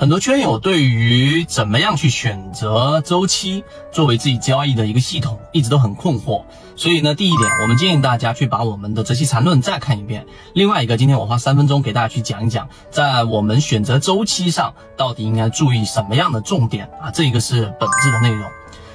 很多圈友对于怎么样去选择周期作为自己交易的一个系统，一直都很困惑。所以呢，第一点，我们建议大家去把我们的《择期缠论》再看一遍。另外一个，今天我花三分钟给大家去讲一讲，在我们选择周期上到底应该注意什么样的重点啊？这个是本质的内容。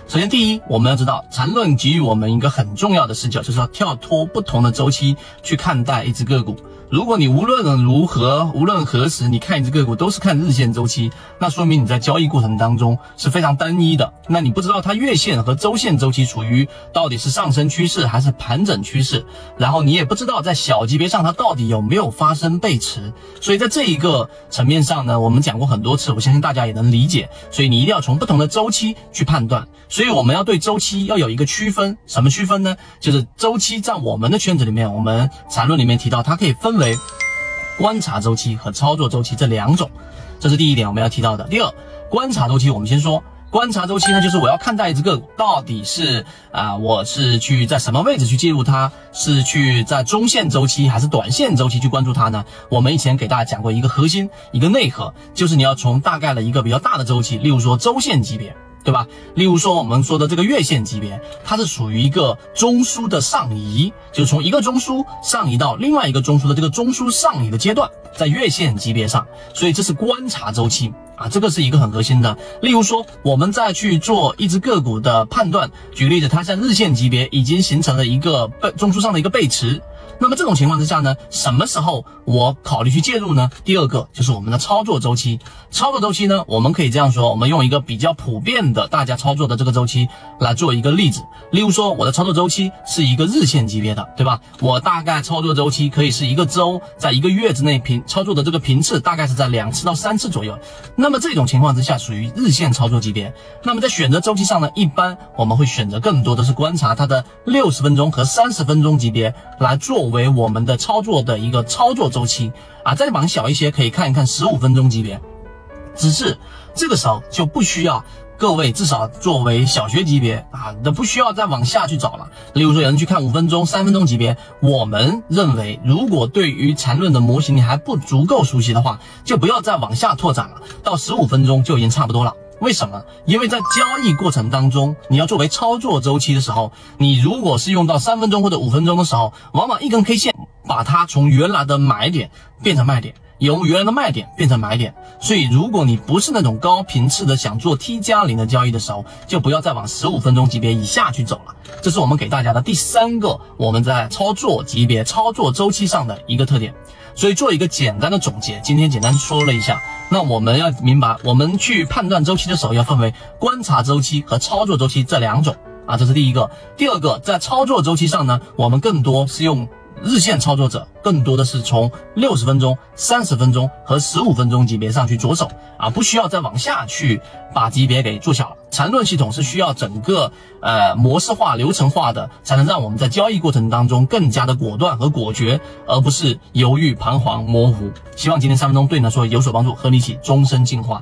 首先，第一，我们要知道缠论给予我们一个很重要的视角，就是要跳脱不同的周期去看待一只个股。如果你无论如何，无论何时，你看一只个股都是看日线周期，那说明你在交易过程当中是非常单一的。那你不知道它月线和周线周期处于到底是上升趋势还是盘整趋势，然后你也不知道在小级别上它到底有没有发生背驰。所以在这一个层面上呢，我们讲过很多次，我相信大家也能理解。所以你一定要从不同的周期去判断。所以我们要对周期要有一个区分，什么区分呢？就是周期在我们的圈子里面，我们缠论里面提到它可以分。为观察周期和操作周期这两种，这是第一点我们要提到的。第二，观察周期，我们先说观察周期呢，就是我要看待这个到底是啊，我是去在什么位置去介入它，是去在中线周期还是短线周期去关注它呢？我们以前给大家讲过一个核心，一个内核，就是你要从大概的一个比较大的周期，例如说周线级别。对吧？例如说我们说的这个月线级别，它是属于一个中枢的上移，就从一个中枢上移到另外一个中枢的这个中枢上移的阶段，在月线级别上，所以这是观察周期啊，这个是一个很核心的。例如说我们再去做一只个股的判断，举例子，它在日线级别已经形成了一个背中枢上的一个背驰。那么这种情况之下呢，什么时候我考虑去介入呢？第二个就是我们的操作周期。操作周期呢，我们可以这样说，我们用一个比较普遍的大家操作的这个周期来做一个例子。例如说，我的操作周期是一个日线级别的，对吧？我大概操作周期可以是一个周，在一个月之内频操作的这个频次大概是在两次到三次左右。那么这种情况之下属于日线操作级别。那么在选择周期上呢，一般我们会选择更多的是观察它的六十分钟和三十分钟级别来做。作为我们的操作的一个操作周期啊，再往小一些，可以看一看十五分钟级别。只是这个时候就不需要各位至少作为小学级别啊，都不需要再往下去找了。例如说，有人去看五分钟、三分钟级别，我们认为，如果对于缠论的模型你还不足够熟悉的话，就不要再往下拓展了，到十五分钟就已经差不多了。为什么？因为在交易过程当中，你要作为操作周期的时候，你如果是用到三分钟或者五分钟的时候，往往一根 K 线把它从原来的买点变成卖点，由原来的卖点变成买点。所以，如果你不是那种高频次的想做 T 加零的交易的时候，就不要再往十五分钟级别以下去走了。这是我们给大家的第三个我们在操作级别、操作周期上的一个特点。所以做一个简单的总结，今天简单说了一下。那我们要明白，我们去判断周期的时候，要分为观察周期和操作周期这两种啊，这是第一个。第二个，在操作周期上呢，我们更多是用。日线操作者更多的是从六十分钟、三十分钟和十五分钟级别上去着手啊，不需要再往下去把级别给做小了。缠论系统是需要整个呃模式化、流程化的，才能让我们在交易过程当中更加的果断和果决，而不是犹豫、彷徨、模糊。希望今天三分钟对你来说有所帮助，和你一起终身进化。